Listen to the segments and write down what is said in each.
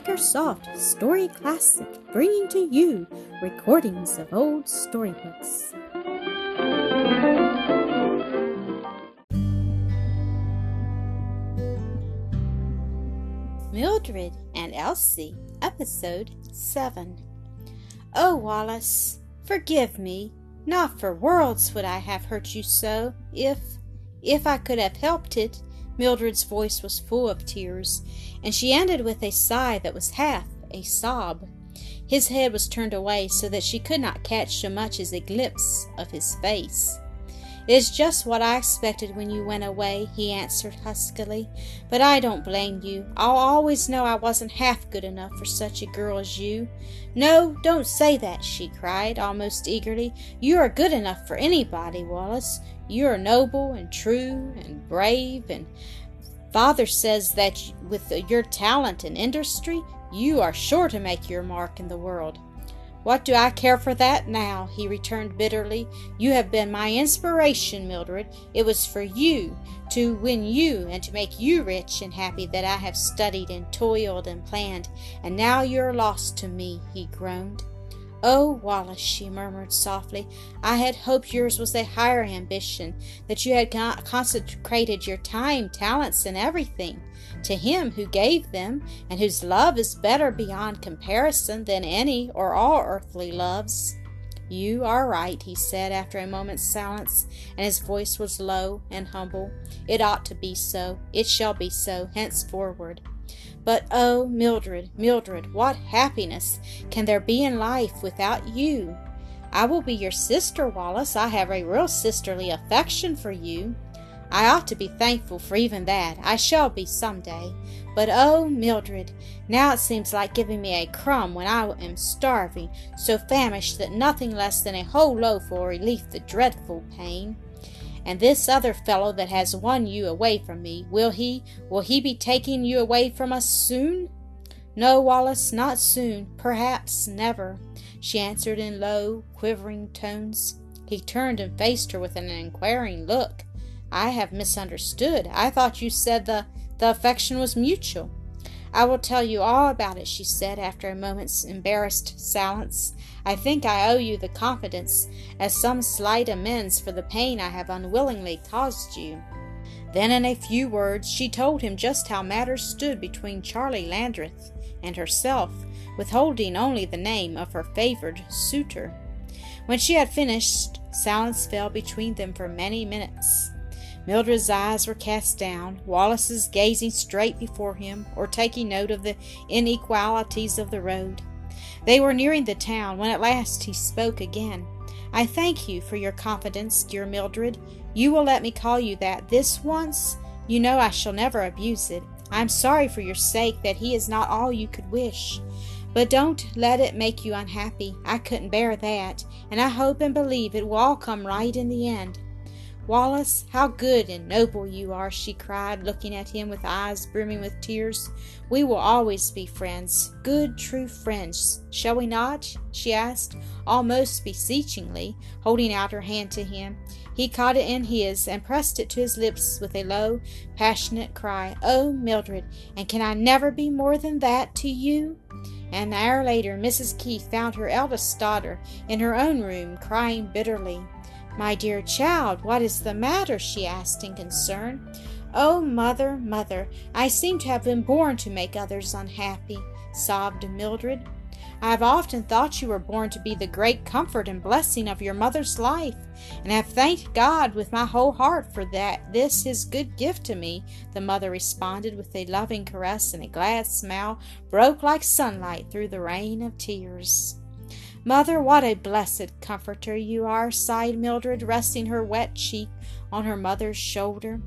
Makersoft Story Classic, bringing to you recordings of old storybooks. Mildred and Elsie, Episode 7. Oh, Wallace, forgive me. Not for worlds would I have hurt you so, if, if I could have helped it. Mildred's voice was full of tears, and she ended with a sigh that was half a sob. His head was turned away so that she could not catch so much as a glimpse of his face. It is just what I expected when you went away, he answered huskily. But I don't blame you. I'll always know I wasn't half good enough for such a girl as you. No, don't say that, she cried, almost eagerly. You are good enough for anybody, Wallace. You are noble and true and brave, and father says that with your talent and industry, you are sure to make your mark in the world. What do I care for that now? he returned bitterly. You have been my inspiration, Mildred. It was for you, to win you, and to make you rich and happy that I have studied and toiled and planned, and now you are lost to me, he groaned. Oh, Wallace, she murmured softly, I had hoped yours was a higher ambition, that you had consecrated your time, talents, and everything to Him who gave them, and whose love is better beyond comparison than any or all earthly loves. You are right, he said after a moment's silence, and his voice was low and humble. It ought to be so. It shall be so henceforward. But oh, Mildred, Mildred, what happiness can there be in life without you? I will be your sister, Wallace. I have a real sisterly affection for you. I ought to be thankful for even that. I shall be some day. But oh, Mildred, now it seems like giving me a crumb when I am starving, so famished that nothing less than a whole loaf will relieve the dreadful pain. And this other fellow that has won you away from me, will he, will he be taking you away from us soon? No, Wallace, not soon, perhaps never, she answered in low, quivering tones. He turned and faced her with an inquiring look. I have misunderstood. I thought you said the, the affection was mutual. I will tell you all about it, she said after a moment's embarrassed silence. I think I owe you the confidence as some slight amends for the pain I have unwillingly caused you. Then, in a few words, she told him just how matters stood between Charlie Landreth and herself, withholding only the name of her favored suitor. When she had finished, silence fell between them for many minutes. Mildred's eyes were cast down, Wallace's gazing straight before him, or taking note of the inequalities of the road. They were nearing the town when at last he spoke again. I thank you for your confidence, dear Mildred. You will let me call you that this once? You know I shall never abuse it. I am sorry for your sake that he is not all you could wish. But don't let it make you unhappy. I couldn't bear that, and I hope and believe it will all come right in the end. Wallace, how good and noble you are, she cried, looking at him with eyes brimming with tears. We will always be friends, good, true friends, shall we not? she asked, almost beseechingly, holding out her hand to him. He caught it in his and pressed it to his lips with a low, passionate cry. Oh, Mildred, and can I never be more than that to you? An hour later, Mrs. Keith found her eldest daughter in her own room, crying bitterly. My dear child, what is the matter? she asked in concern. Oh, mother, mother, I seem to have been born to make others unhappy, sobbed Mildred. I have often thought you were born to be the great comfort and blessing of your mother's life, and have thanked God with my whole heart for that this his good gift to me, the mother responded with a loving caress and a glad smile broke like sunlight through the rain of tears. Mother, what a blessed comforter you are, sighed Mildred, resting her wet cheek on her mother's shoulder.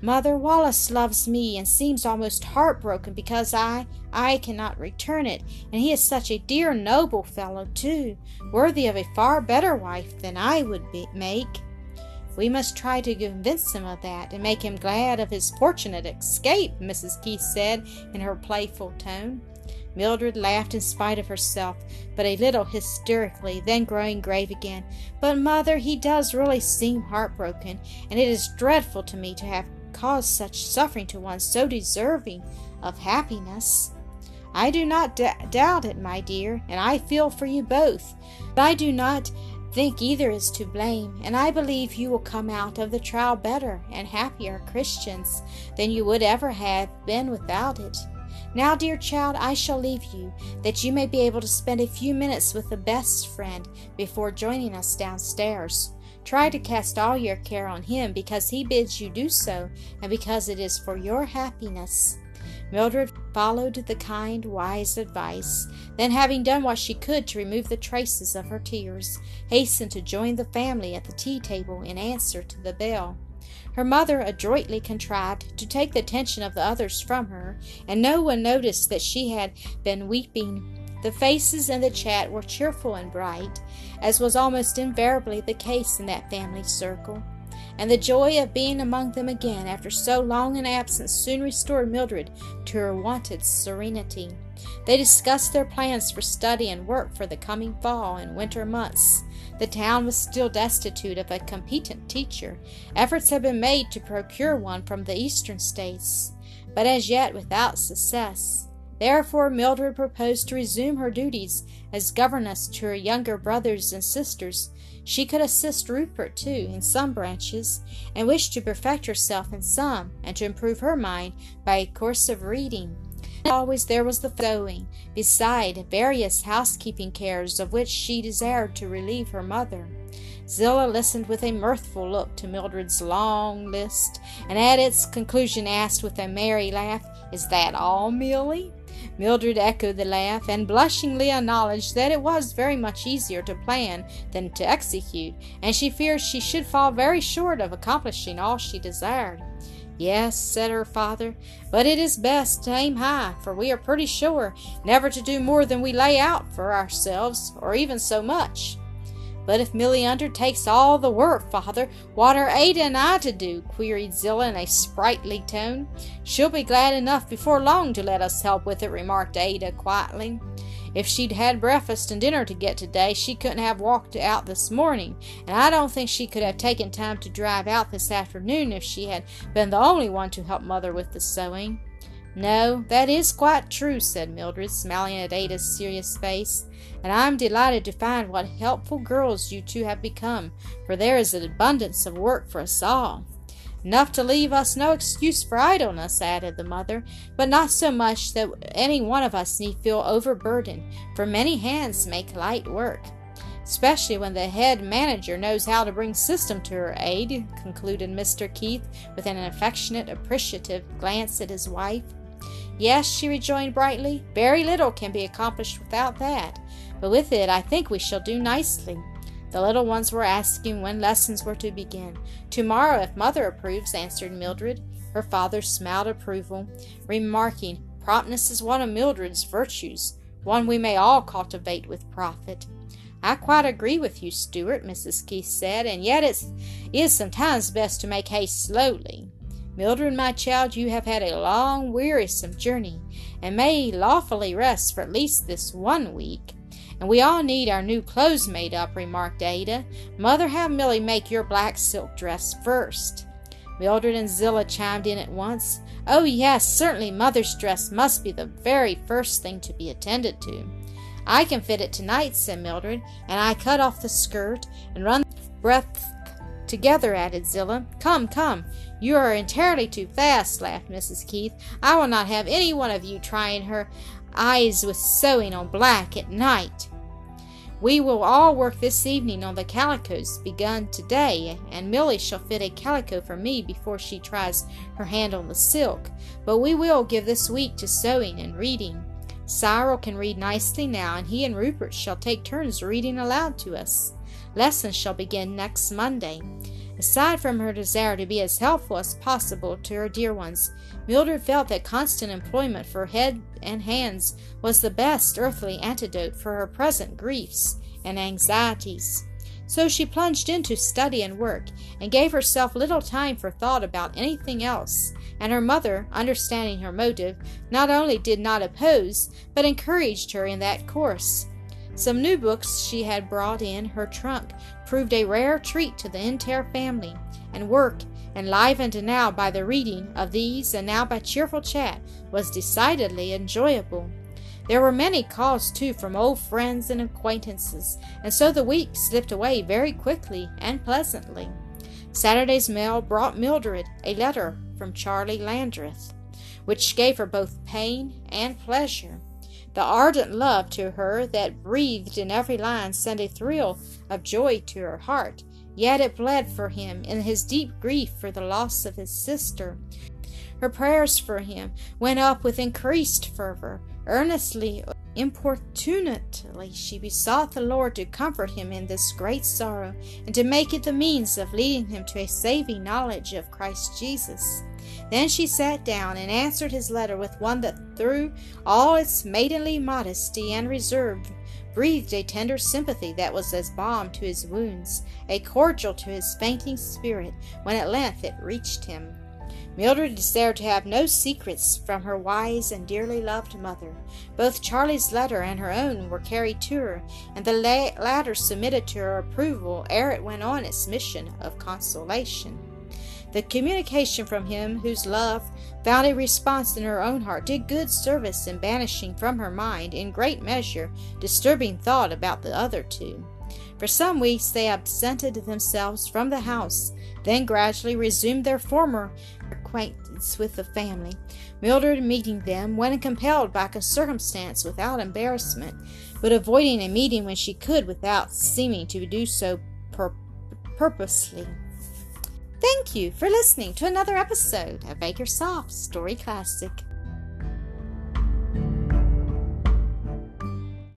Mother, Wallace loves me and seems almost heartbroken because I I cannot return it, and he is such a dear noble fellow too, worthy of a far better wife than I would be, make. We must try to convince him of that and make him glad of his fortunate escape, Mrs. Keith said in her playful tone. Mildred laughed in spite of herself, but a little hysterically, then growing grave again. But, mother, he does really seem heartbroken, and it is dreadful to me to have caused such suffering to one so deserving of happiness. I do not d- doubt it, my dear, and I feel for you both. But I do not think either is to blame, and I believe you will come out of the trial better and happier Christians than you would ever have been without it. Now, dear child, I shall leave you, that you may be able to spend a few minutes with the best friend before joining us downstairs. Try to cast all your care on him because he bids you do so, and because it is for your happiness. Mildred followed the kind, wise advice, then, having done what she could to remove the traces of her tears, hastened to join the family at the tea table in answer to the bell. Her mother adroitly contrived to take the attention of the others from her, and no one noticed that she had been weeping. The faces in the chat were cheerful and bright, as was almost invariably the case in that family circle and the joy of being among them again after so long an absence soon restored Mildred to her wonted serenity. They discussed their plans for study and work for the coming fall and winter months. The town was still destitute of a competent teacher. Efforts had been made to procure one from the eastern states, but as yet without success. Therefore, Mildred proposed to resume her duties as governess to her younger brothers and sisters she could assist Rupert, too, in some branches, and wished to perfect herself in some, and to improve her mind by a course of reading. Always there was the sewing, beside various housekeeping cares of which she desired to relieve her mother. Zillah listened with a mirthful look to Mildred's long list, and at its conclusion asked with a merry laugh, Is that all, Milly? Mildred echoed the laugh, and blushingly acknowledged that it was very much easier to plan than to execute, and she feared she should fall very short of accomplishing all she desired. Yes, said her father, but it is best to aim high, for we are pretty sure never to do more than we lay out for ourselves, or even so much. But if Milly undertakes all the work, father, what are Ada and I to do? queried Zillah in a sprightly tone. She'll be glad enough before long to let us help with it, remarked Ada quietly. If she'd had breakfast and dinner to get today, she couldn't have walked out this morning, and I don't think she could have taken time to drive out this afternoon if she had been the only one to help mother with the sewing. No, that is quite true, said Mildred, smiling at Ada's serious face, and I am delighted to find what helpful girls you two have become, for there is an abundance of work for us all. Enough to leave us no excuse for idleness, added the mother, but not so much that any one of us need feel overburdened, for many hands make light work. Especially when the head manager knows how to bring system to her aid, concluded Mr. Keith with an affectionate, appreciative glance at his wife. Yes, she rejoined brightly, very little can be accomplished without that, but with it I think we shall do nicely. The little ones were asking when lessons were to begin. Tomorrow, if mother approves, answered Mildred. Her father smiled approval, remarking, Promptness is one of Mildred's virtues, one we may all cultivate with profit. I quite agree with you, Stuart, Mrs. Keith said, and yet it is sometimes best to make haste slowly. Mildred, my child, you have had a long, wearisome journey, and may lawfully rest for at least this one week. And we all need our new clothes made up, remarked Ada. Mother, have Milly make your black silk dress first. Mildred and Zillah chimed in at once. Oh, yes, certainly mother's dress must be the very first thing to be attended to. I can fit it tonight, said Mildred, and I cut off the skirt and run the breadth together, added Zillah. Come, come, you are entirely too fast, laughed Mrs. Keith. I will not have any one of you trying her eyes with sewing on black at night. We will all work this evening on the calicoes begun today, and Milly shall fit a calico for me before she tries her hand on the silk. But we will give this week to sewing and reading. Cyril can read nicely now, and he and Rupert shall take turns reading aloud to us. Lessons shall begin next Monday. Aside from her desire to be as helpful as possible to her dear ones, Mildred felt that constant employment for head and hands was the best earthly antidote for her present griefs and anxieties. So she plunged into study and work, and gave herself little time for thought about anything else, and her mother, understanding her motive, not only did not oppose, but encouraged her in that course. Some new books she had brought in her trunk proved a rare treat to the entire family, and work, enlivened now by the reading of these and now by cheerful chat, was decidedly enjoyable. There were many calls, too, from old friends and acquaintances, and so the week slipped away very quickly and pleasantly. Saturday's mail brought Mildred a letter from Charlie Landreth, which gave her both pain and pleasure. The ardent love to her that breathed in every line sent a thrill of joy to her heart, yet it bled for him in his deep grief for the loss of his sister. Her prayers for him went up with increased fervor. Earnestly, importunately, she besought the Lord to comfort him in this great sorrow, and to make it the means of leading him to a saving knowledge of Christ Jesus. Then she sat down and answered his letter with one that, through all its maidenly modesty and reserve, breathed a tender sympathy that was as balm to his wounds, a cordial to his fainting spirit, when at length it reached him. Mildred desired to have no secrets from her wise and dearly loved mother. Both Charlie's letter and her own were carried to her, and the latter submitted to her approval ere it went on its mission of consolation. The communication from him whose love found a response in her own heart did good service in banishing from her mind, in great measure, disturbing thought about the other two. For some weeks they absented themselves from the house, then gradually resumed their former acquaintance with the family, Mildred meeting them when compelled by a circumstance without embarrassment, but avoiding a meeting when she could without seeming to do so pur- purposely. Thank you for listening to another episode of Acresoft Story Classic.